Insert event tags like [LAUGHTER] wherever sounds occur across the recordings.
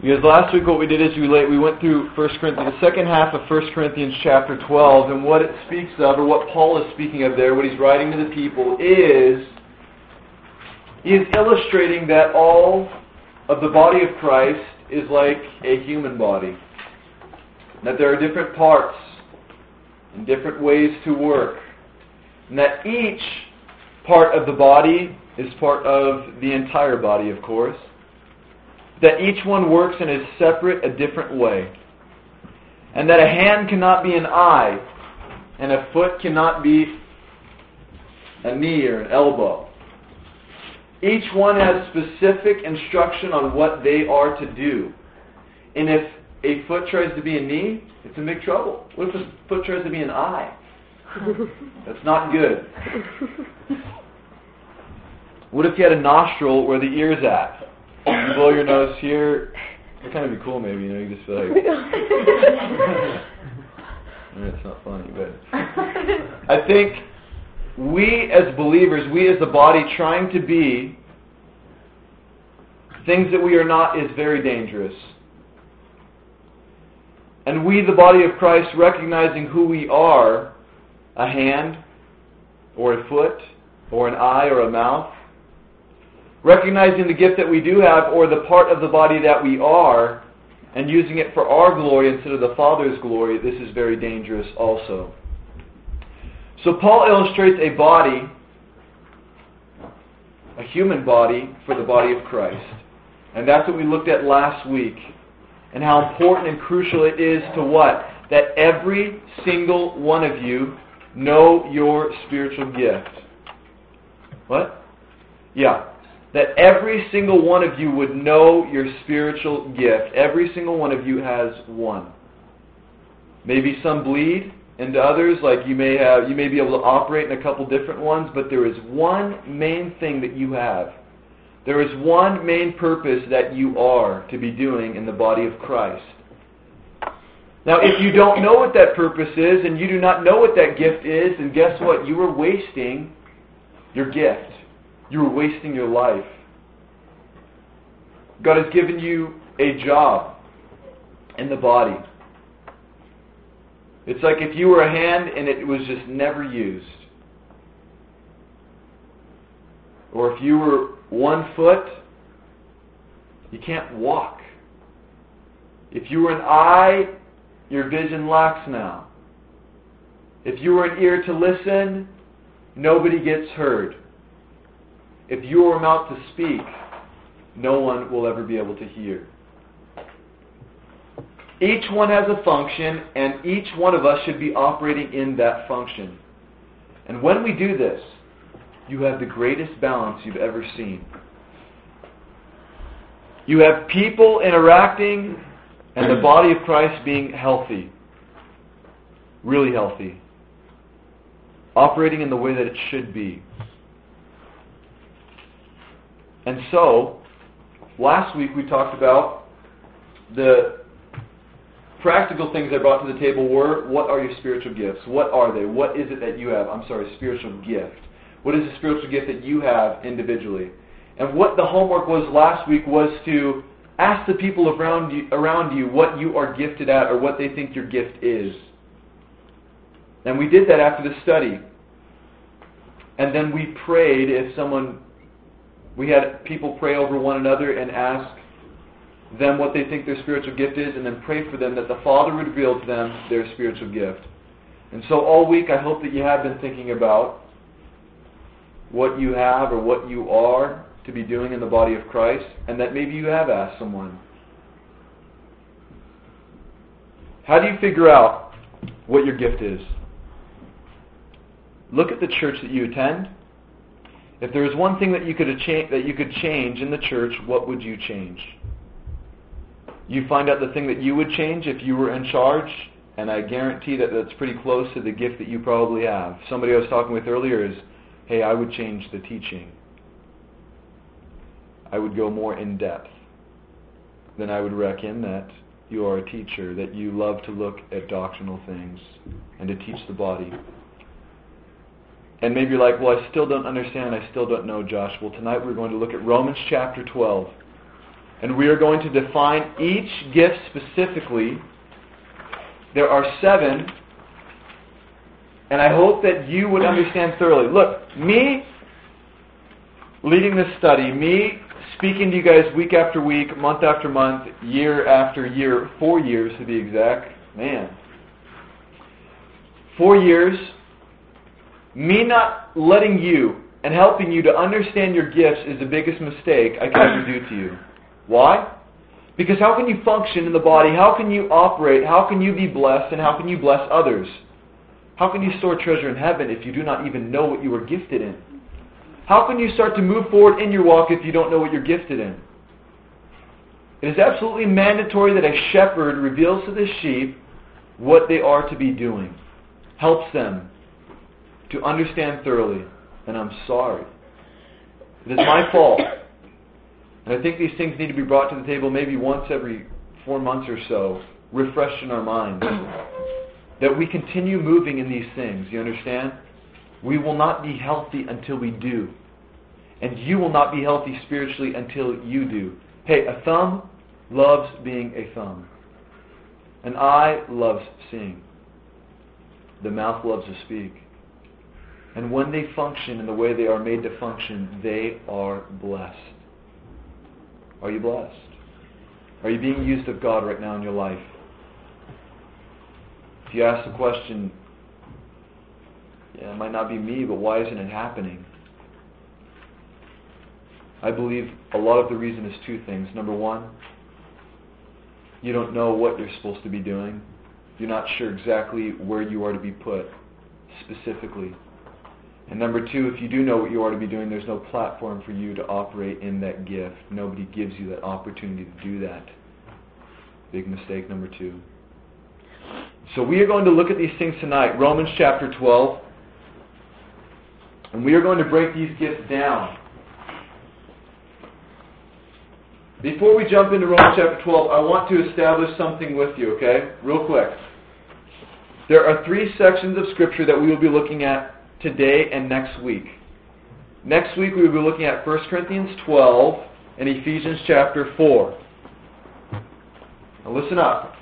Because last week what we did is we we went through 1 Corinthians, the second half of 1 Corinthians chapter 12, and what it speaks of, or what Paul is speaking of there, what he's writing to the people, is he is illustrating that all of the body of Christ is like a human body. That there are different parts and different ways to work. And that each part of the body is part of the entire body, of course that each one works in a separate, a different way. And that a hand cannot be an eye, and a foot cannot be a knee or an elbow. Each one has specific instruction on what they are to do. And if a foot tries to be a knee, it's in big trouble. What if a foot tries to be an eye? [LAUGHS] That's not good. What if you had a nostril where the ear's at? You blow your nose here. It'd kind of be cool, maybe. You know, you just feel like. [LAUGHS] it's not funny, but I think we as believers, we as the body, trying to be things that we are not is very dangerous. And we, the body of Christ, recognizing who we are a hand, or a foot, or an eye, or a mouth recognizing the gift that we do have or the part of the body that we are and using it for our glory instead of the Father's glory, this is very dangerous also. So Paul illustrates a body, a human body, for the body of Christ. And that's what we looked at last week. And how important and crucial it is to what? That every single one of you know your spiritual gift. What? Yeah that every single one of you would know your spiritual gift. Every single one of you has one. Maybe some bleed into others, like you may have you may be able to operate in a couple different ones, but there is one main thing that you have. There is one main purpose that you are to be doing in the body of Christ. Now, if you don't know what that purpose is and you do not know what that gift is, then guess what? You are wasting your gift. You are wasting your life. God has given you a job in the body. It's like if you were a hand and it was just never used. Or if you were one foot, you can't walk. If you were an eye, your vision lacks now. If you were an ear to listen, nobody gets heard. If you are mouth to speak, no one will ever be able to hear. Each one has a function, and each one of us should be operating in that function. And when we do this, you have the greatest balance you've ever seen. You have people interacting and the body of Christ being healthy. Really healthy. Operating in the way that it should be. And so, last week we talked about the practical things I brought to the table were what are your spiritual gifts? What are they? What is it that you have? I'm sorry, spiritual gift. What is the spiritual gift that you have individually? And what the homework was last week was to ask the people around you, around you what you are gifted at or what they think your gift is. And we did that after the study. And then we prayed if someone we had people pray over one another and ask them what they think their spiritual gift is, and then pray for them that the Father would reveal to them their spiritual gift. And so all week, I hope that you have been thinking about what you have or what you are to be doing in the body of Christ, and that maybe you have asked someone. How do you figure out what your gift is? Look at the church that you attend if there was one thing that you could that you could change in the church, what would you change? You find out the thing that you would change if you were in charge, and I guarantee that that's pretty close to the gift that you probably have. Somebody I was talking with earlier is, hey, I would change the teaching. I would go more in depth. Then I would reckon that you are a teacher, that you love to look at doctrinal things and to teach the body. And maybe you're like, well, I still don't understand. I still don't know, Josh. Well, tonight we're going to look at Romans chapter 12. And we are going to define each gift specifically. There are seven. And I hope that you would understand thoroughly. Look, me leading this study, me speaking to you guys week after week, month after month, year after year, four years to be exact. Man. Four years. Me not letting you and helping you to understand your gifts is the biggest mistake I can ever do to you. Why? Because how can you function in the body? How can you operate? How can you be blessed? And how can you bless others? How can you store treasure in heaven if you do not even know what you are gifted in? How can you start to move forward in your walk if you don't know what you're gifted in? It is absolutely mandatory that a shepherd reveals to the sheep what they are to be doing, helps them to understand thoroughly. And I'm sorry. It is my fault and I think these things need to be brought to the table maybe once every four months or so, refreshed in our minds. [CLEARS THROAT] that we continue moving in these things, you understand? We will not be healthy until we do. And you will not be healthy spiritually until you do. Hey, a thumb loves being a thumb. An eye loves seeing. The mouth loves to speak. And when they function in the way they are made to function, they are blessed. Are you blessed? Are you being used of God right now in your life? If you ask the question, yeah, it might not be me, but why isn't it happening? I believe a lot of the reason is two things. Number one, you don't know what you're supposed to be doing. You're not sure exactly where you are to be put specifically. And number two, if you do know what you are to be doing, there's no platform for you to operate in that gift. Nobody gives you that opportunity to do that. Big mistake number two. So we are going to look at these things tonight. Romans chapter 12. And we are going to break these gifts down. Before we jump into Romans chapter 12, I want to establish something with you, okay? Real quick. There are three sections of Scripture that we will be looking at today and next week. Next week we will be looking at 1 Corinthians 12 and Ephesians chapter 4. Now listen up.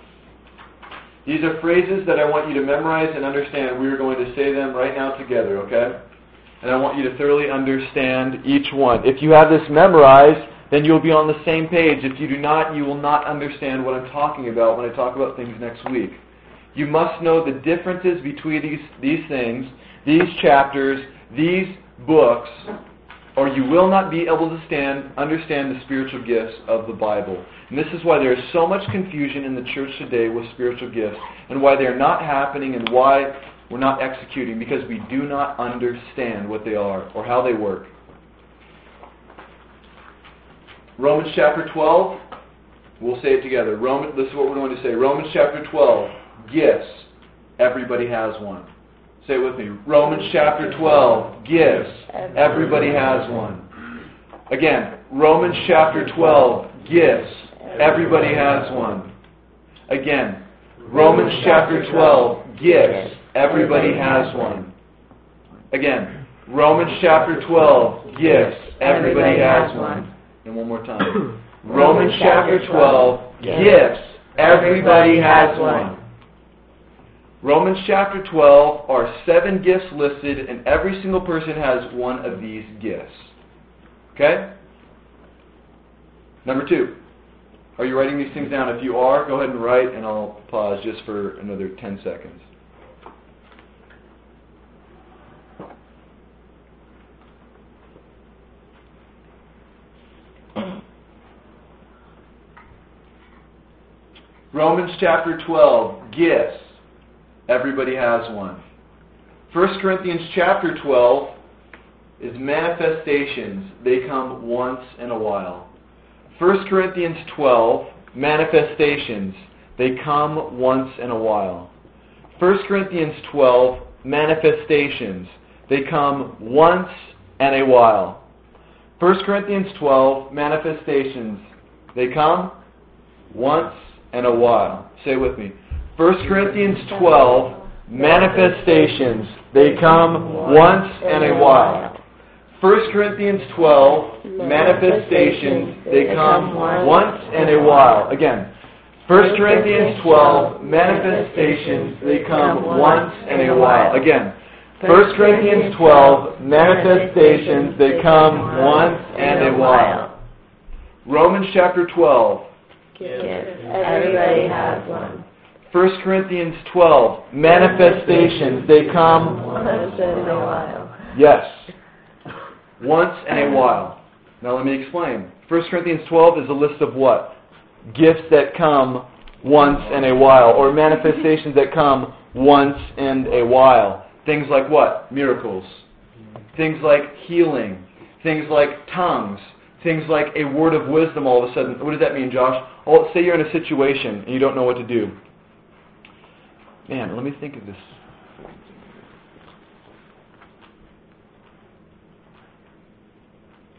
These are phrases that I want you to memorize and understand. We are going to say them right now together, okay? And I want you to thoroughly understand each one. If you have this memorized, then you'll be on the same page. If you do not, you will not understand what I'm talking about when I talk about things next week. You must know the differences between these, these things these chapters, these books, or you will not be able to stand, understand the spiritual gifts of the Bible. And this is why there is so much confusion in the church today with spiritual gifts, and why they're not happening, and why we're not executing, because we do not understand what they are or how they work. Romans chapter 12, we'll say it together. Roman, this is what we're going to say. Romans chapter 12, gifts. Everybody has one. Say it with me. Romans chapter 12. Gifts. Everybody has one. Again, Romans chapter 12. Gifts. Everybody has one. Again, Romans chapter 12. Gifts. Everybody has one. Again, Romans chapter 12. Gifts. Everybody has one. And one more time. [COUGHS] Romans chapter 12. Gifts. Everybody has one. Romans chapter 12 are seven gifts listed, and every single person has one of these gifts. Okay? Number two. Are you writing these things down? If you are, go ahead and write, and I'll pause just for another 10 seconds. Romans chapter 12, gifts. Everybody has one. 1 Corinthians chapter 12 is manifestations. They come once in a while. 1 Corinthians 12, manifestations. They come once in a while. 1 Corinthians 12, manifestations. They come once and a while. 1 Corinthians 12, manifestations. They come once and a while. Say with me. 1 Corinthians 12, manifestations. They come once and a while. 1 Corinthians 12, manifestations, they come once and a while. Again, 1 Corinthians 12, manifestations, they come once and a while. Again, 1 Corinthians 12, manifestations, they come once and a while. Romans chapter 12. Everybody has one. 1 Corinthians 12, manifestations, they come once in a while. Yes. Once in a while. Now let me explain. 1 Corinthians 12 is a list of what? Gifts that come once in a while, or manifestations that come once in a while. Things like what? Miracles. Things like healing. Things like tongues. Things like a word of wisdom all of a sudden. What does that mean, Josh? Oh, say you're in a situation and you don't know what to do. Man, let me think of this.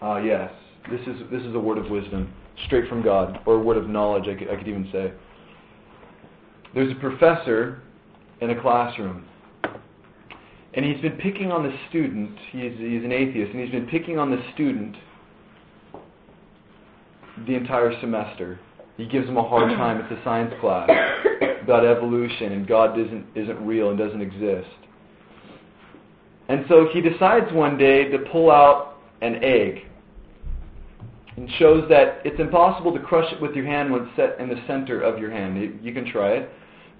Ah, uh, yes. This is this is a word of wisdom, straight from God, or a word of knowledge. I could, I could even say. There's a professor in a classroom, and he's been picking on the student. He's he's an atheist, and he's been picking on the student the entire semester. He gives him a hard time. It's a science class about evolution, and God isn't isn't real and doesn't exist. And so he decides one day to pull out an egg and shows that it's impossible to crush it with your hand when it's set in the center of your hand. You, you can try it.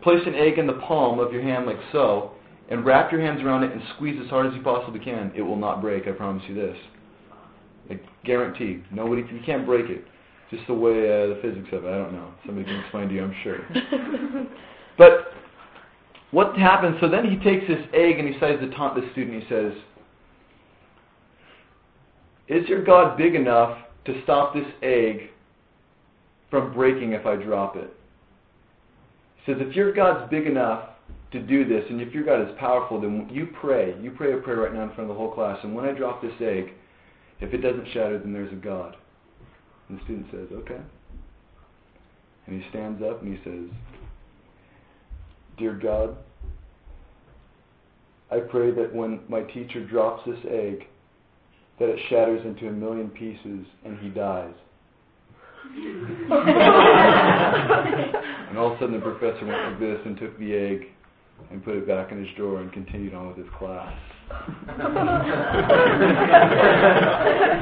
Place an egg in the palm of your hand like so, and wrap your hands around it and squeeze as hard as you possibly can. It will not break, I promise you this. I guarantee. Nobody, you can't break it. Just the way uh, the physics of it. I don't know. Somebody can explain to you, I'm sure. [LAUGHS] but what happens? So then he takes this egg and he decides to taunt the student. He says, "Is your God big enough to stop this egg from breaking if I drop it. He says, if your God's big enough to do this, and if your God is powerful, then you pray. You pray a prayer right now in front of the whole class. And when I drop this egg, if it doesn't shatter, then there's a God. And the student says, okay. And he stands up and he says, Dear God, I pray that when my teacher drops this egg, that it shatters into a million pieces and he dies. [LAUGHS] and all of a sudden the professor went like this and took the egg and put it back in his drawer and continued on with his class. [LAUGHS]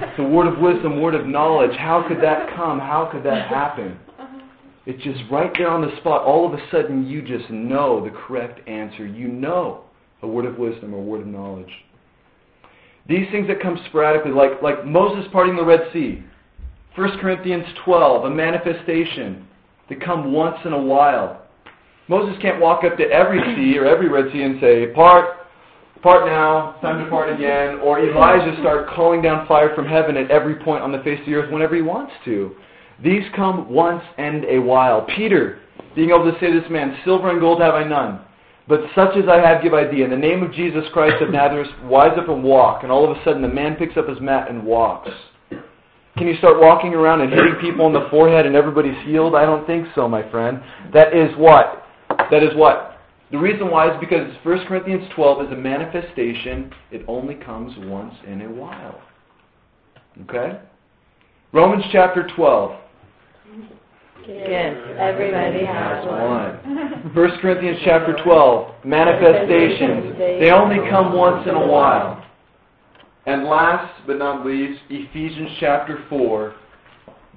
it's a word of wisdom, word of knowledge. How could that come? How could that happen? Uh-huh. It's just right there on the spot. All of a sudden, you just know the correct answer. You know a word of wisdom or a word of knowledge. These things that come sporadically, like, like Moses parting the Red Sea, 1 Corinthians 12, a manifestation that come once in a while. Moses can't walk up to every sea or every Red Sea and say, part, part now, time to part again. Or Elijah start calling down fire from heaven at every point on the face of the earth whenever he wants to. These come once and a while. Peter, being able to say to this man, silver and gold have I none. But such as I have give I thee. In the name of Jesus Christ of Nazareth, rise up and walk. And all of a sudden the man picks up his mat and walks. Can you start walking around and hitting people on the forehead and everybody's healed? I don't think so, my friend. That is what? That is what? The reason why is because 1 Corinthians 12 is a manifestation. It only comes once in a while. Okay? Romans chapter 12. Yes, everybody has one. 1 Corinthians chapter 12, manifestations. They only come once in a while. And last but not least, Ephesians chapter 4,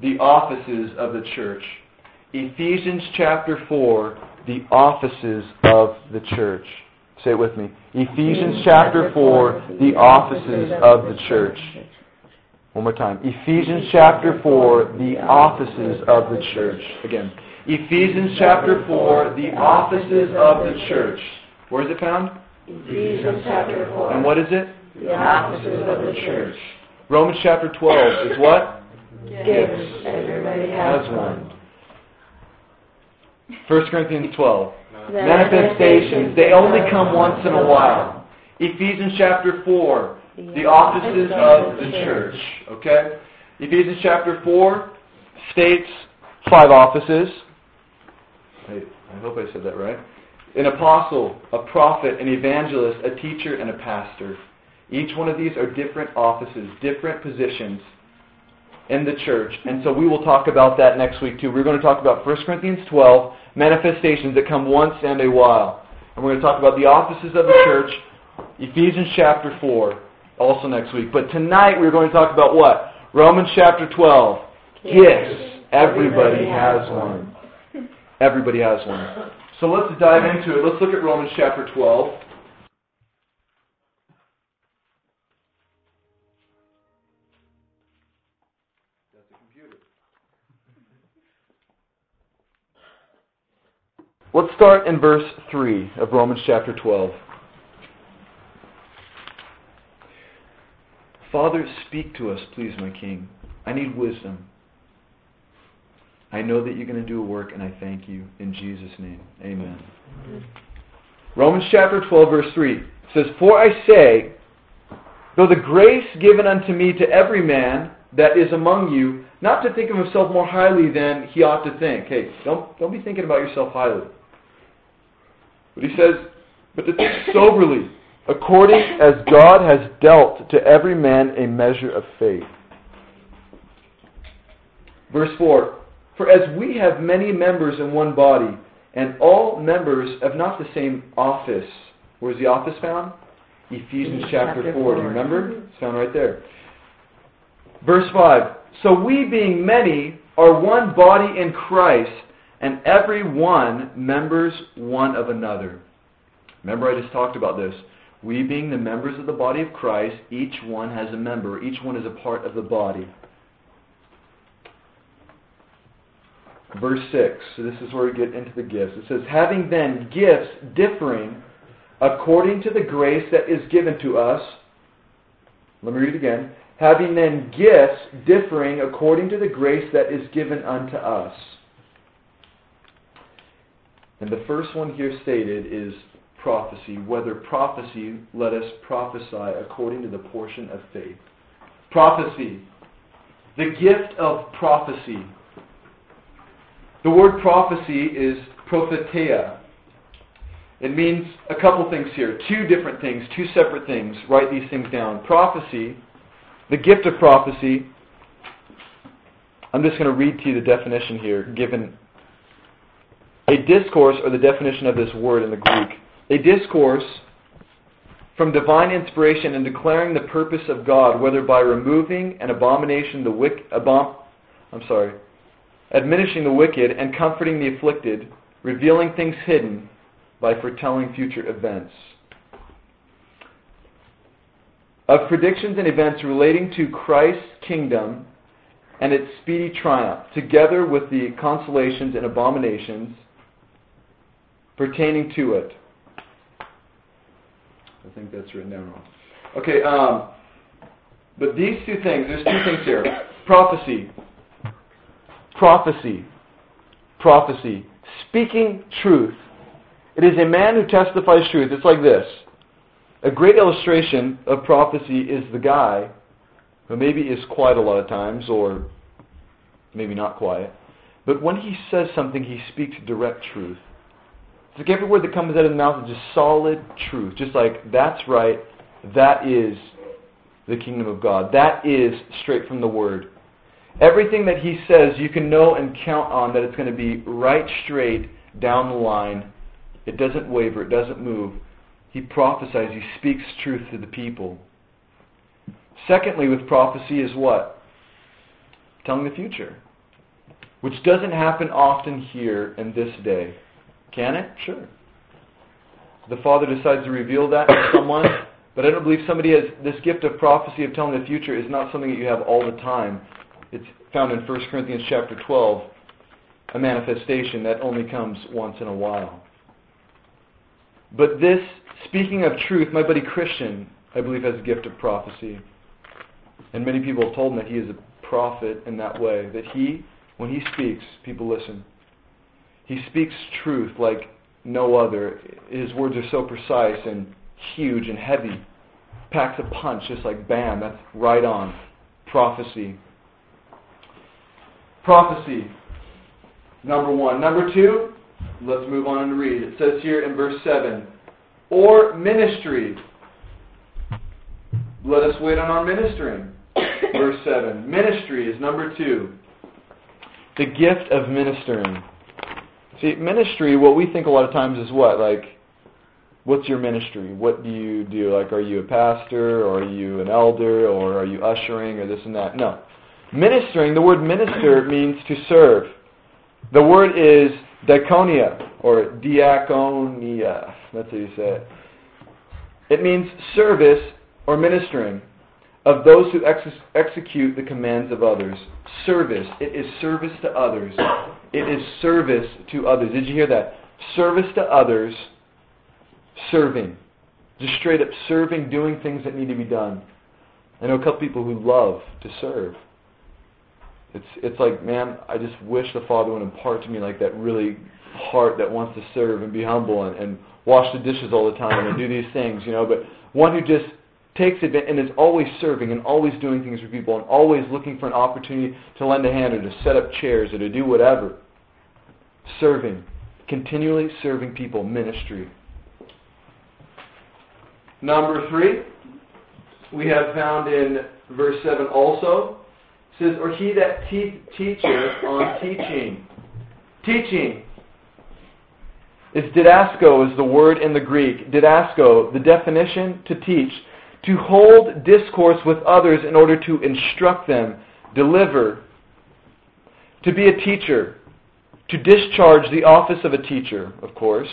the offices of the church. Ephesians chapter 4, the offices of the church. Say it with me. Ephesians chapter 4, the offices of the church. One more time. Ephesians chapter 4, the offices of the church. Again. Ephesians chapter 4, the offices of the church. Where is it found? Ephesians chapter 4. And what is it? The offices of the church. Romans chapter 12 is what? Gifts. Everybody has one. 1 Corinthians 12. Manifestations. They only come once in a while. Ephesians chapter 4 the offices of the church. Okay? Ephesians chapter 4 states five offices. I, I hope I said that right. An apostle, a prophet, an evangelist, a teacher, and a pastor. Each one of these are different offices, different positions in the church. And so we will talk about that next week too. We're going to talk about 1 Corinthians 12, manifestations that come once and a while. And we're going to talk about the offices of the church, Ephesians chapter 4, also next week. But tonight we're going to talk about what? Romans chapter 12. Gifts. Everybody has one. [LAUGHS] Everybody has one. So let's dive into it. Let's look at Romans chapter 12. Let's start in verse 3 of Romans chapter 12. Father, speak to us, please, my King. I need wisdom. I know that you're going to do a work, and I thank you in Jesus' name. Amen. Romans chapter 12, verse 3 says, For I say, though the grace given unto me to every man that is among you, not to think of himself more highly than he ought to think. Hey, don't, don't be thinking about yourself highly. But he says, but to think soberly, according as God has dealt to every man a measure of faith. Verse 4 For as we have many members in one body, and all members have not the same office. Where's the office found? Ephesians chapter, Chapter 4. Do you remember? It's found right there. Verse 5 So we, being many, are one body in Christ, and every one members one of another. Remember, I just talked about this. We, being the members of the body of Christ, each one has a member, each one is a part of the body. Verse 6, so this is where we get into the gifts. It says, Having then gifts differing according to the grace that is given to us. Let me read it again. Having then gifts differing according to the grace that is given unto us. And the first one here stated is prophecy. Whether prophecy, let us prophesy according to the portion of faith. Prophecy. The gift of prophecy. The word prophecy is prophetia. It means a couple things here. Two different things, two separate things. Write these things down. Prophecy, the gift of prophecy. I'm just going to read to you the definition here, given a discourse, or the definition of this word in the Greek. A discourse from divine inspiration and declaring the purpose of God, whether by removing an abomination, the wick, abom, I'm sorry, admonishing the wicked and comforting the afflicted, revealing things hidden by foretelling future events. Of predictions and events relating to Christ's kingdom and its speedy triumph, together with the consolations and abominations pertaining to it. I think that's written down wrong. Okay, um, but these two things, there's two things here. Prophecy. Prophecy. Prophecy. Speaking truth. It is a man who testifies truth. It's like this. A great illustration of prophecy is the guy who maybe is quiet a lot of times, or maybe not quiet, but when he says something, he speaks direct truth. It's like every word that comes out of the mouth is just solid truth. Just like, that's right, that is the kingdom of God. That is straight from the Word. Everything that he says, you can know and count on that it's going to be right straight down the line. It doesn't waver, it doesn't move. He prophesies, he speaks truth to the people. Secondly, with prophecy is what? Telling the future. Which doesn't happen often here in this day. Can it? Sure. The Father decides to reveal that to [COUGHS] someone, but I don't believe somebody has this gift of prophecy of telling the future is not something that you have all the time. It's found in 1 Corinthians chapter 12, a manifestation that only comes once in a while. But this, speaking of truth, my buddy Christian, I believe, has a gift of prophecy. And many people have told him that he is a prophet in that way, that he, when he speaks, people listen. He speaks truth like no other. His words are so precise and huge and heavy. Packs a punch, just like bam, that's right on. Prophecy. Prophecy. Number one. Number two, let's move on and read. It says here in verse 7 or ministry. let us wait on our ministering. Verse 7. Ministry is number two. The gift of ministering. See, ministry, what we think a lot of times is what? Like, what's your ministry? What do you do? Like, are you a pastor, or are you an elder, or are you ushering, or this and that? No. Ministering, the word minister [COUGHS] means to serve. The word is diakonia, or diaconia. That's how you say it. It means service or ministering of those who ex- execute the commands of others. Service. It is service to others. It is service to others. Did you hear that? Service to others, serving. Just straight up serving, doing things that need to be done. I know a couple people who love to serve. It's it's like, man, I just wish the Father would impart to me like that really heart that wants to serve and be humble and, and wash the dishes all the time and do these things, you know, but one who just takes it and is always serving and always doing things for people and always looking for an opportunity to lend a hand or to set up chairs or to do whatever. Serving. Continually serving people. Ministry. Number three, we have found in verse 7 also, says, Or he that te- teacheth on teaching. Teaching is didasko is the word in the Greek. Didasko, the definition to teach to hold discourse with others in order to instruct them, deliver, to be a teacher, to discharge the office of a teacher, of course,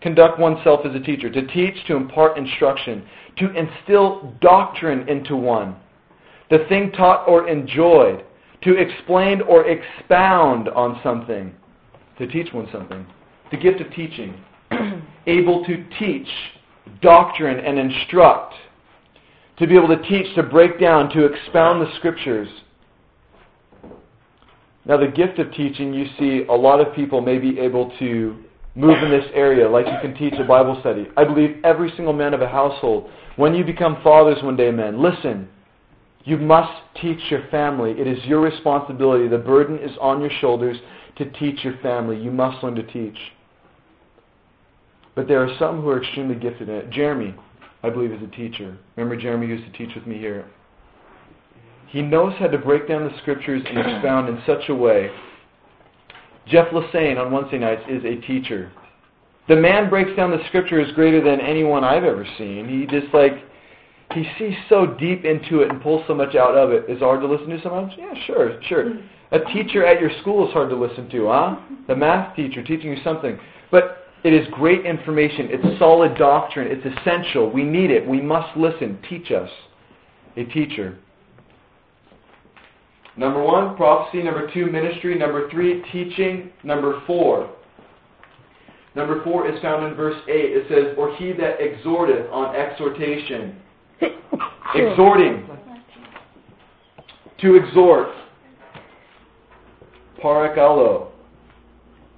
conduct oneself as a teacher, to teach, to impart instruction, to instill doctrine into one, the thing taught or enjoyed, to explain or expound on something, to teach one something, the gift of teaching, [CLEARS THROAT] able to teach doctrine and instruct to be able to teach, to break down, to expound the scriptures. Now, the gift of teaching, you see a lot of people may be able to move in this area, like you can teach a Bible study. I believe every single man of a household, when you become fathers one day, men, listen, you must teach your family. It is your responsibility. The burden is on your shoulders to teach your family. You must learn to teach. But there are some who are extremely gifted in it. Jeremy, I believe, is a teacher. Remember, Jeremy used to teach with me here. He knows how to break down the scriptures and expound in such a way. Jeff Lassane on Wednesday nights is a teacher. The man breaks down the scriptures greater than anyone I've ever seen. He just like he sees so deep into it and pulls so much out of it. Is hard to listen to sometimes? Yeah, sure, sure. A teacher at your school is hard to listen to, huh? The math teacher teaching you something. But it is great information. It's solid doctrine. It's essential. We need it. We must listen. Teach us. A teacher. Number one, prophecy. Number two, ministry. Number three, teaching. Number four. Number four is found in verse 8. It says, Or he that exhorteth on exhortation. Exhorting. To exhort. Parakalo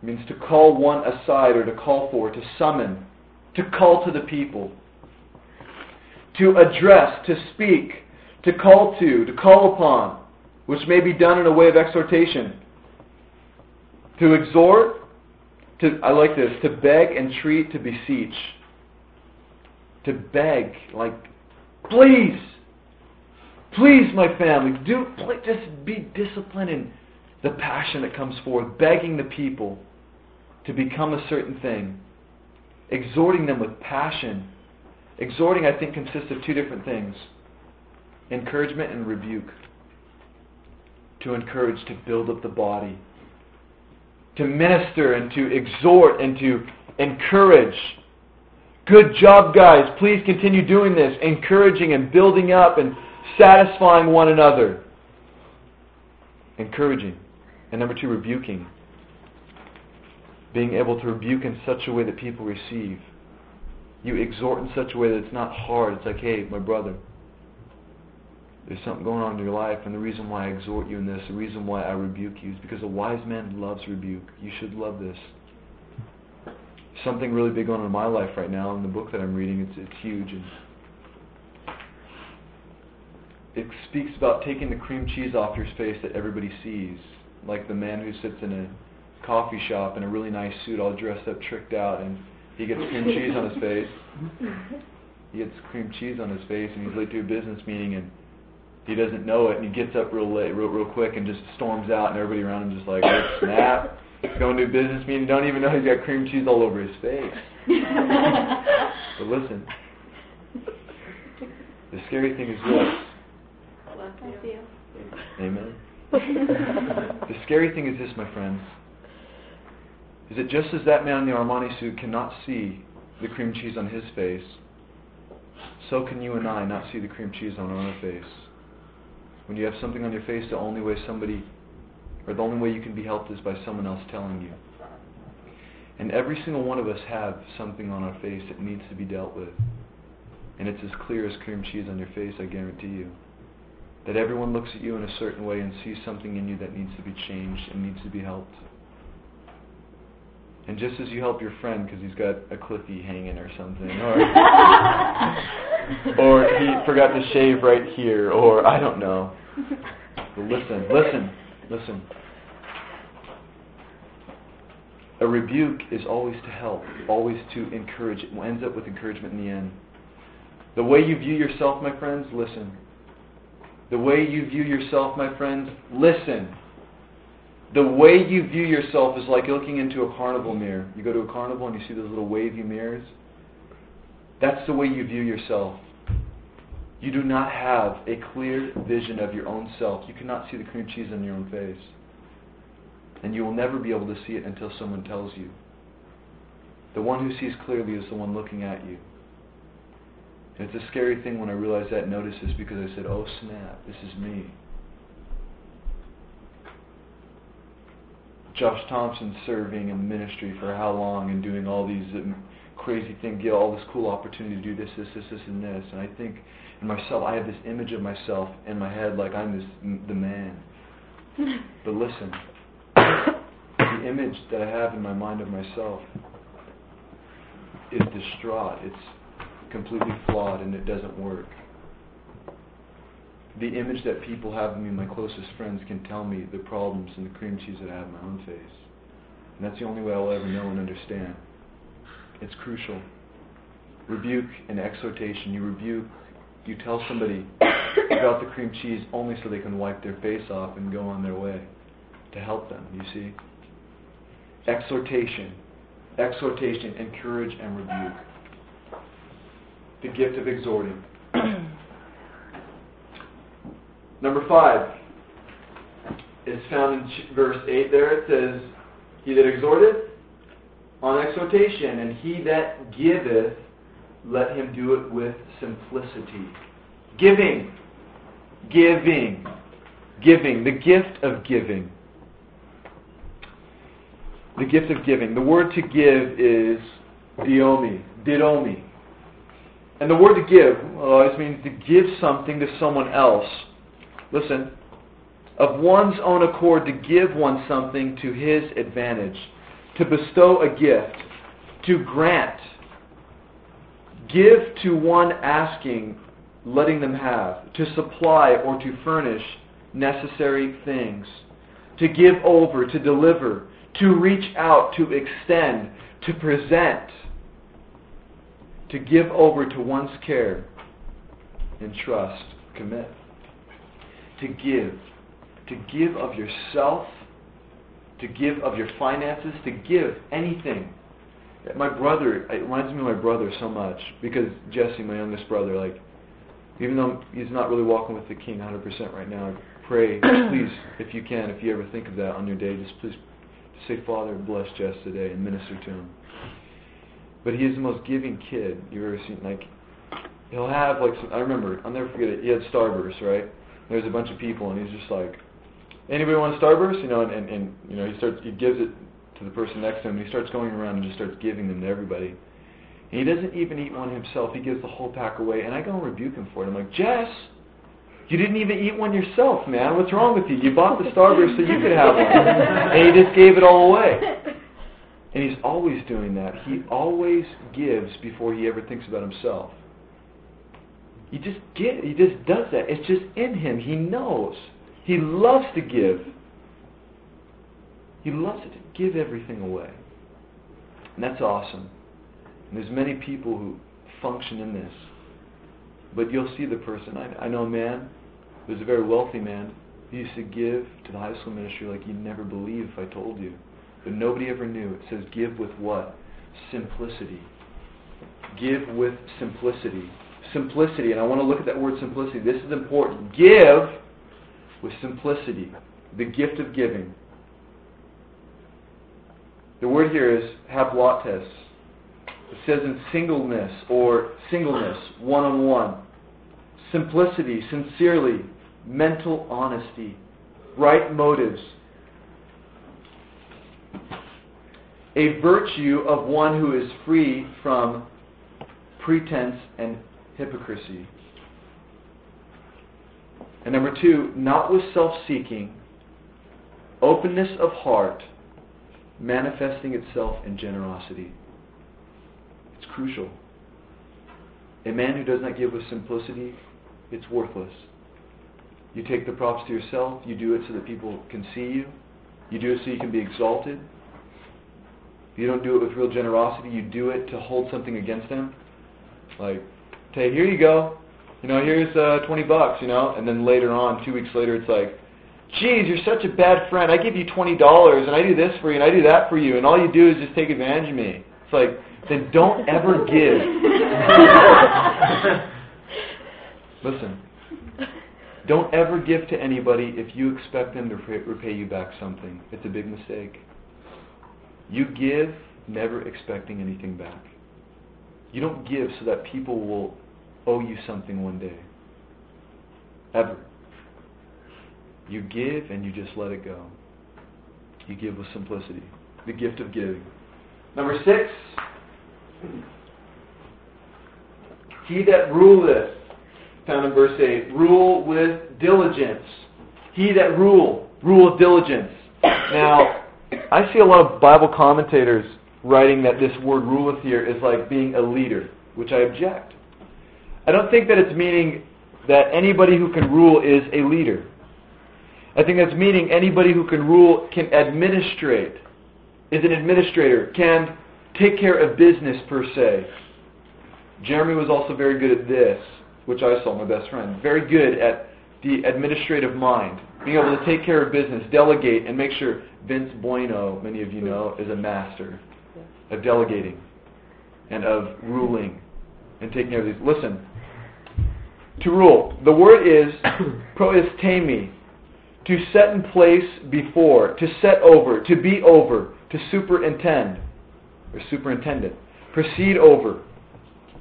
means to call one aside or to call for, to summon, to call to the people, to address, to speak, to call to, to call upon, which may be done in a way of exhortation. To exhort, to I like this, to beg, entreat, to beseech. To beg, like, please, please, my family, do please, just be disciplined in the passion that comes forth, begging the people to become a certain thing, exhorting them with passion. Exhorting, I think, consists of two different things encouragement and rebuke. To encourage, to build up the body, to minister and to exhort and to encourage. Good job, guys. Please continue doing this, encouraging and building up and satisfying one another. Encouraging. And number two, rebuking being able to rebuke in such a way that people receive. You exhort in such a way that it's not hard. It's like, hey, my brother, there's something going on in your life, and the reason why I exhort you in this, the reason why I rebuke you, is because a wise man loves rebuke. You should love this. Something really big going on in my life right now, in the book that I'm reading, it's, it's huge. And it speaks about taking the cream cheese off your face that everybody sees, like the man who sits in a coffee shop in a really nice suit, all dressed up, tricked out, and he gets cream cheese on his face. he gets cream cheese on his face and he's late to a business meeting and he doesn't know it and he gets up real late, real, real quick and just storms out and everybody around him just like, oh, snap. He's going to a business meeting, don't even know he's got cream cheese all over his face. [LAUGHS] but listen, the scary thing is this. Amen. the scary thing is this, my friends, is that just as that man in the Armani suit cannot see the cream cheese on his face, so can you and I not see the cream cheese on our face. When you have something on your face, the only way somebody, or the only way you can be helped is by someone else telling you. And every single one of us have something on our face that needs to be dealt with. And it's as clear as cream cheese on your face, I guarantee you. That everyone looks at you in a certain way and sees something in you that needs to be changed and needs to be helped. And just as you help your friend because he's got a cliffy hanging or something, or [LAUGHS] or he forgot to shave right here, or I don't know. But listen, listen, listen. A rebuke is always to help, always to encourage. It ends up with encouragement in the end. The way you view yourself, my friends, listen. The way you view yourself, my friends, listen. The way you view yourself is like looking into a carnival mirror. You go to a carnival and you see those little wavy mirrors. That's the way you view yourself. You do not have a clear vision of your own self. You cannot see the cream cheese on your own face. And you will never be able to see it until someone tells you. The one who sees clearly is the one looking at you. And it's a scary thing when I realized that notice is because I said, oh snap, this is me. Josh Thompson serving in ministry for how long and doing all these um, crazy things, get all this cool opportunity to do this, this, this, this, and this. And I think in myself, I have this image of myself in my head like I'm this the man. [LAUGHS] but listen, the image that I have in my mind of myself is distraught. It's completely flawed and it doesn't work. The image that people have of me, my closest friends, can tell me the problems and the cream cheese that I have in my own face. And that's the only way I'll ever know and understand. It's crucial. Rebuke and exhortation. You rebuke, you tell somebody about the cream cheese only so they can wipe their face off and go on their way to help them, you see? Exhortation. Exhortation, encourage and rebuke. The gift of exhorting. [CLEARS THROAT] Number five is found in verse 8 there. It says, He that exhorteth on exhortation, and he that giveth, let him do it with simplicity. Giving. Giving. Giving. The gift of giving. The gift of giving. The word to give is diomi. Didomi. And the word to give uh, always means to give something to someone else listen, of one's own accord to give one something to his advantage, to bestow a gift, to grant, give to one asking, letting them have, to supply or to furnish necessary things, to give over, to deliver, to reach out, to extend, to present, to give over to one's care and trust, commit to give. To give of yourself, to give of your finances, to give anything. My brother, it reminds me of my brother so much because Jesse, my youngest brother, like, even though he's not really walking with the King 100% right now, I pray, [CLEARS THROAT] please, if you can, if you ever think of that on your day, just please say, Father, bless Jess today and minister to him. But he is the most giving kid you've ever seen. Like, he'll have, like, some, I remember, I'll never forget it, he had Starburst, right? There's a bunch of people, and he's just like, anybody want a Starburst? You know, and, and, and you know, he starts, he gives it to the person next to him, and he starts going around and just starts giving them to everybody. And he doesn't even eat one himself. He gives the whole pack away, and I go and rebuke him for it. I'm like, Jess, you didn't even eat one yourself, man. What's wrong with you? You bought the Starburst so you could have one, [LAUGHS] and he just gave it all away. And he's always doing that. He always gives before he ever thinks about himself. He just get he just does that. It's just in him. He knows. He loves to give. He loves to give everything away. And that's awesome. And there's many people who function in this. But you'll see the person. I, I know a man who's a very wealthy man. He used to give to the high school ministry like you'd never believe if I told you. But nobody ever knew. It says give with what? Simplicity. Give with simplicity. Simplicity, and I want to look at that word simplicity. This is important. Give with simplicity. The gift of giving. The word here is haplotes. It says in singleness or singleness, one on one. Simplicity, sincerely, mental honesty, right motives. A virtue of one who is free from pretense and hypocrisy. And number two, not with self seeking, openness of heart, manifesting itself in generosity. It's crucial. A man who does not give with simplicity, it's worthless. You take the props to yourself, you do it so that people can see you, you do it so you can be exalted. You don't do it with real generosity, you do it to hold something against them. Like, hey, here you go. You know, here's uh, 20 bucks, you know, and then later on, two weeks later, it's like, geez, you're such a bad friend. I give you $20 and I do this for you and I do that for you and all you do is just take advantage of me. It's like, then don't ever give. [LAUGHS] Listen, don't ever give to anybody if you expect them to repay you back something. It's a big mistake. You give never expecting anything back. You don't give so that people will owe you something one day. Ever. You give and you just let it go. You give with simplicity. The gift of giving. Number six. He that ruleth, found in verse 8, rule with diligence. He that rule, rule with diligence. Now, I see a lot of Bible commentators writing that this word ruleth here is like being a leader, which I object. I don't think that it's meaning that anybody who can rule is a leader. I think that's meaning anybody who can rule can administrate, is an administrator, can take care of business per se. Jeremy was also very good at this, which I saw my best friend. Very good at the administrative mind, being able to take care of business, delegate, and make sure Vince Bueno, many of you know, is a master of delegating and of ruling and taking care of these. Listen, to rule, the word is [COUGHS] proistemi, to set in place before, to set over, to be over, to superintend, or superintendent, proceed over,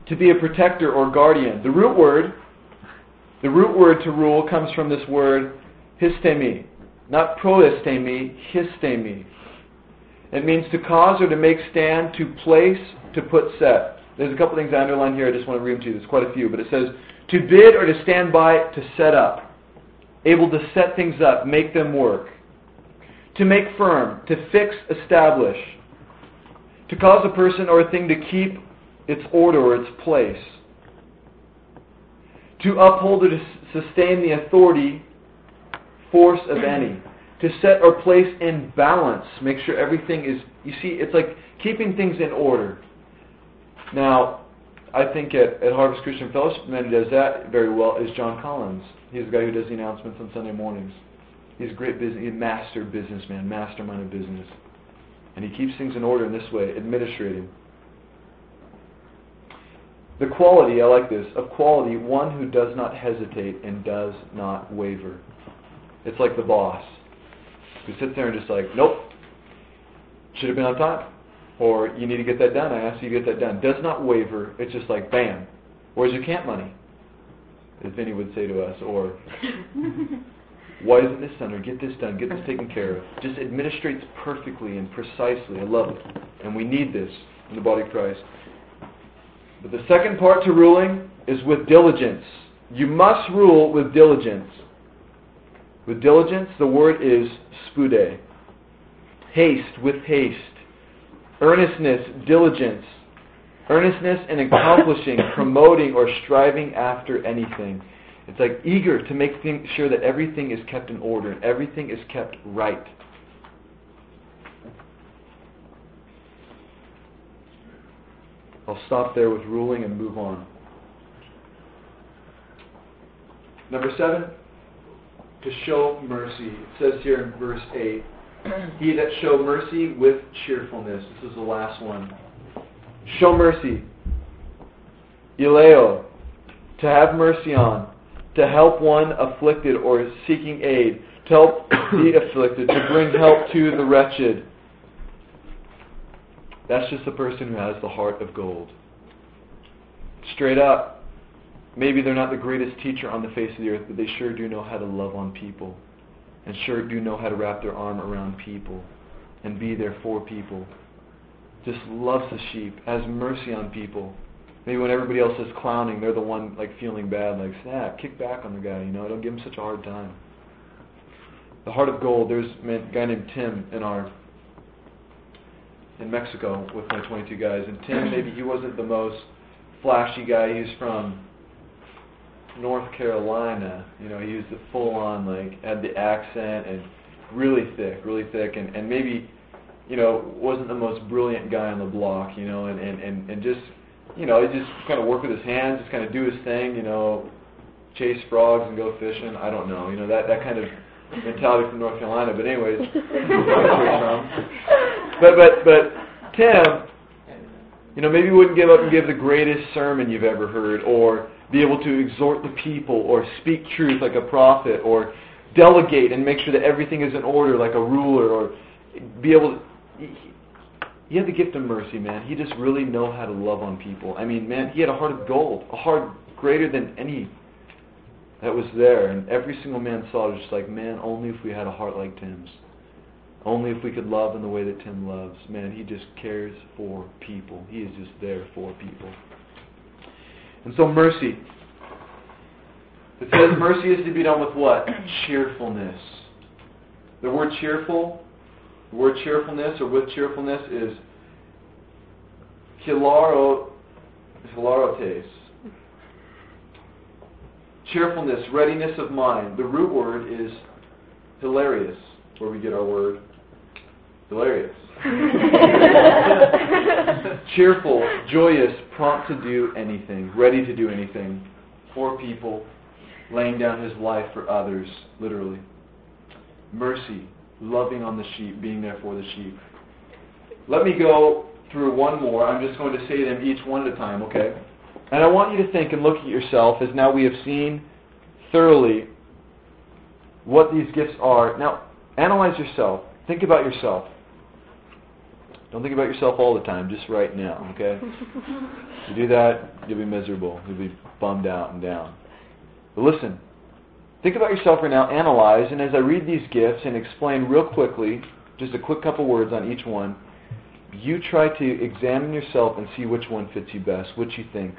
to be a protector or guardian. The root word, the root word to rule comes from this word histemi, not proistemi, histemi. It means to cause or to make stand, to place, to put set. There's a couple things I underlined here. I just want to read them to you. There's quite a few, but it says to bid or to stand by, to set up able to set things up, make them work. To make firm, to fix, establish. To cause a person or a thing to keep its order or its place. To uphold or to sustain the authority, force of any. To set or place in balance, make sure everything is, you see, it's like keeping things in order. Now, I think at, at Harvest Christian Fellowship, the man who does that very well is John Collins. He's the guy who does the announcements on Sunday mornings. He's a great business, he's a master businessman, mastermind of business. And he keeps things in order in this way, administrating. The quality, I like this, of quality, one who does not hesitate and does not waver. It's like the boss who sits there and just like, nope, should have been on time. Or you need to get that done. I asked you to get that done. Does not waver. It's just like, bam. Where's your camp money? as Vinny would say to us, or [LAUGHS] why isn't this done, or get this done, get this taken care of. Just administrates perfectly and precisely. I love it. And we need this in the body of Christ. But the second part to ruling is with diligence. You must rule with diligence. With diligence, the word is spoude. Haste, with haste. Earnestness, diligence earnestness in accomplishing, [COUGHS] promoting, or striving after anything. It's like eager to make sure that everything is kept in order and everything is kept right. I'll stop there with ruling and move on. Number seven, to show mercy. It says here in verse 8, He that show mercy with cheerfulness. This is the last one. Show mercy. Eleo, to have mercy on, to help one afflicted or seeking aid, to help the [COUGHS] afflicted, to bring help to the wretched. That's just the person who has the heart of gold. Straight up, maybe they're not the greatest teacher on the face of the earth, but they sure do know how to love on people and sure do know how to wrap their arm around people and be there for people. Just loves the sheep, has mercy on people. Maybe when everybody else is clowning, they're the one like feeling bad, like snap, kick back on the guy, you know, don't give him such a hard time. The heart of gold. There's a guy named Tim in our in Mexico with my 22 guys, and Tim maybe he wasn't the most flashy guy. He's from North Carolina. You know, he was the full on like had the accent and really thick, really thick, and and maybe you know wasn't the most brilliant guy on the block. You know, and and and, and just you know he just kind of work with his hands, just kind of do his thing. You know, chase frogs and go fishing. I don't know. You know that that kind of mentality from North Carolina. But anyways, [LAUGHS] but but but Tim. You know, maybe wouldn't give up and give the greatest sermon you've ever heard, or be able to exhort the people or speak truth like a prophet or delegate and make sure that everything is in order like a ruler or be able to he, he had the gift of mercy man. He just really know how to love on people. I mean man he had a heart of gold a heart greater than any that was there. And every single man saw it just like man only if we had a heart like tim's. Only if we could love in the way that tim loves. Man he just cares for people. He is just there for people and so mercy. It says mercy is to be done with what? [CLEARS THROAT] Cheerfulness. The word cheerful, the word cheerfulness or with cheerfulness is hilaro, hilarotes. Cheerfulness, readiness of mind. The root word is hilarious, where we get our word hilarious. [LAUGHS] Cheerful, joyous, prompt to do anything, ready to do anything for people, laying down his life for others, literally. Mercy, loving on the sheep, being there for the sheep. Let me go through one more. I'm just going to say them each one at a time, okay? And I want you to think and look at yourself as now we have seen thoroughly what these gifts are. Now, analyze yourself. Think about yourself. Don't think about yourself all the time, just right now, okay? [LAUGHS] you do that, you'll be miserable. You'll be bummed out and down. But listen, think about yourself right now, analyze, and as I read these gifts and explain real quickly, just a quick couple words on each one, you try to examine yourself and see which one fits you best, which you think.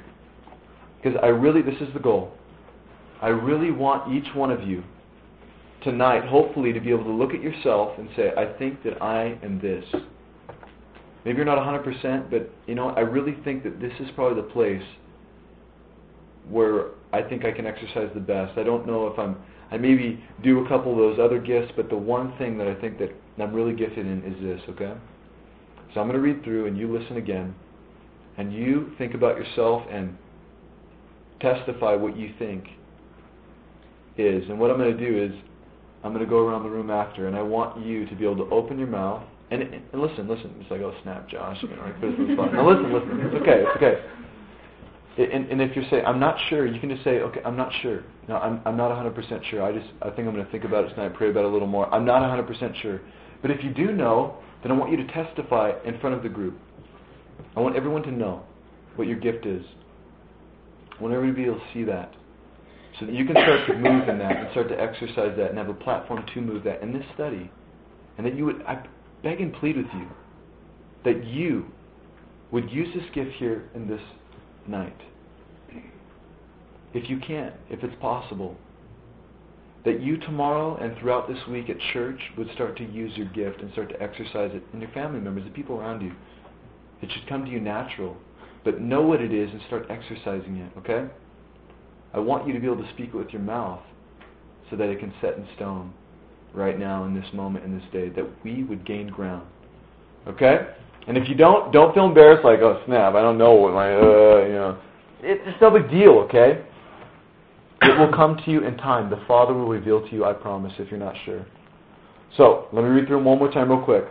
Because I really, this is the goal. I really want each one of you tonight, hopefully, to be able to look at yourself and say, I think that I am this. Maybe you're not 100%, but you know, I really think that this is probably the place where I think I can exercise the best. I don't know if I'm I maybe do a couple of those other gifts, but the one thing that I think that I'm really gifted in is this, okay? So I'm going to read through and you listen again and you think about yourself and testify what you think is. And what I'm going to do is I'm going to go around the room after and I want you to be able to open your mouth and, and listen, listen. It's like, oh snap, Josh, you know? Put this spot. Now listen, listen. It's okay, it's okay. And, and if you're saying, I'm not sure, you can just say, okay, I'm not sure. No, I'm, I'm not 100% sure. I just, I think I'm going to think about it tonight, pray about it a little more. I'm not 100% sure. But if you do know, then I want you to testify in front of the group. I want everyone to know what your gift is. I want everybody to be able to see that. So that you can start to move in that and start to exercise that and have a platform to move that in this study. And that you would, I, beg and plead with you that you would use this gift here in this night. If you can, if it's possible, that you tomorrow and throughout this week at church would start to use your gift and start to exercise it in your family members, the people around you. It should come to you natural, but know what it is and start exercising it, okay? I want you to be able to speak it with your mouth so that it can set in stone right now in this moment in this day that we would gain ground. Okay? And if you don't, don't feel embarrassed like, oh snap, I don't know what my, uh, you know. It's no big deal, okay? It will come to you in time. The Father will reveal to you, I promise, if you're not sure. So, let me read through them one more time real quick.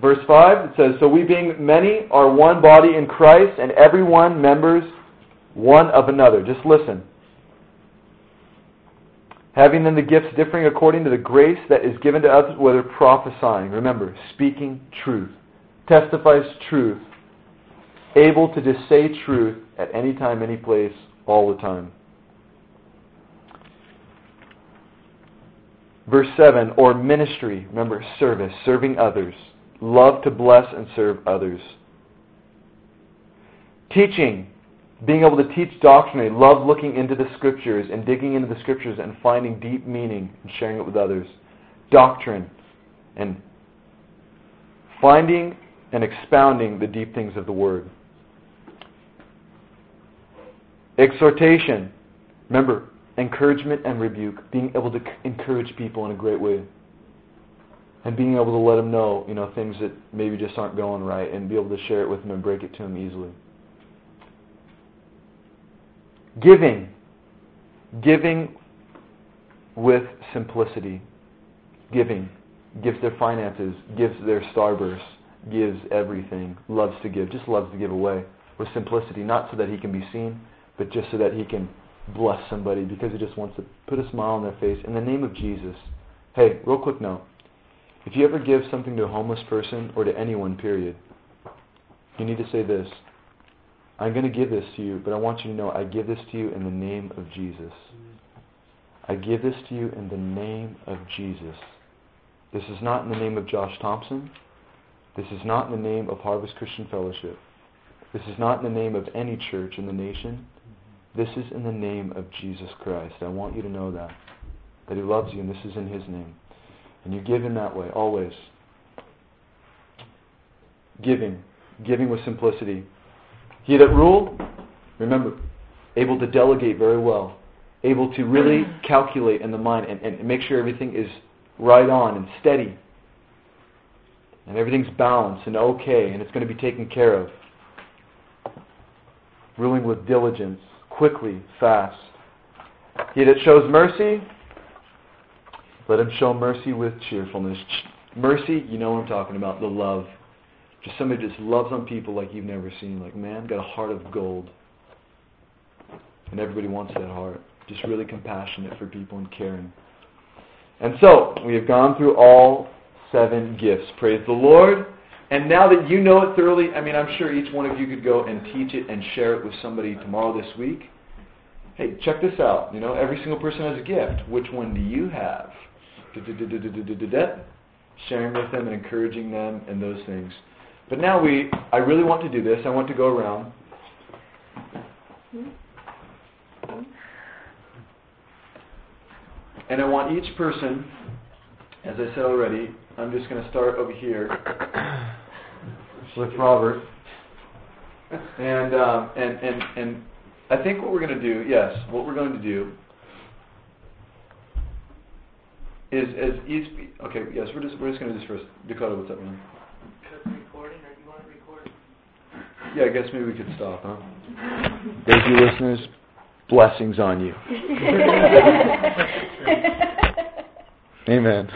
Verse 5, it says, So we being many are one body in Christ, and every one members one of another. Just listen. Having then the gifts differing according to the grace that is given to us, whether prophesying, remember, speaking truth, testifies truth, able to just say truth at any time, any place, all the time. Verse 7, or ministry, remember, service, serving others, love to bless and serve others. Teaching, being able to teach doctrine, doctrinally, love looking into the scriptures and digging into the scriptures and finding deep meaning and sharing it with others. Doctrine and finding and expounding the deep things of the Word. Exhortation. Remember, encouragement and rebuke. Being able to encourage people in a great way. And being able to let them know, you know, things that maybe just aren't going right and be able to share it with them and break it to them easily. Giving. Giving with simplicity. Giving. Gives their finances, gives their starburst, gives everything, loves to give, just loves to give away with simplicity, not so that he can be seen, but just so that he can bless somebody because he just wants to put a smile on their face in the name of Jesus. Hey, real quick note. If you ever give something to a homeless person or to anyone, period, you need to say this I'm going to give this to you, but I want you to know I give this to you in the name of Jesus. I give this to you in the name of Jesus. This is not in the name of Josh Thompson. This is not in the name of Harvest Christian Fellowship. This is not in the name of any church in the nation. This is in the name of Jesus Christ. I want you to know that. That He loves you, and this is in His name. And you give Him that way, always. Giving. Giving with simplicity. He that ruled, remember, able to delegate very well, able to really mm-hmm. calculate in the mind and, and make sure everything is right on and steady, and everything's balanced and okay, and it's going to be taken care of. Ruling with diligence, quickly, fast. He that shows mercy, let him show mercy with cheerfulness. Mercy, you know what I'm talking about, the love. Just somebody just loves on people like you've never seen. Like, man, got a heart of gold. And everybody wants that heart. Just really compassionate for people and caring. And so, we have gone through all seven gifts. Praise the Lord. And now that you know it thoroughly, I mean, I'm sure each one of you could go and teach it and share it with somebody tomorrow this week. Hey, check this out. You know, every single person has a gift. Which one do you have? Sharing with them and encouraging them and those things. But now we, I really want to do this. I want to go around. And I want each person, as I said already, I'm just going to start over here with Robert. And, um, and, and, and I think what we're going to do, yes, what we're going to do is as each, okay, yes, we're just, we're just going to do this first. Dakota, what's up, man? Yeah, I guess maybe we could stop, huh? Thank you listeners, blessings on you. [LAUGHS] Amen.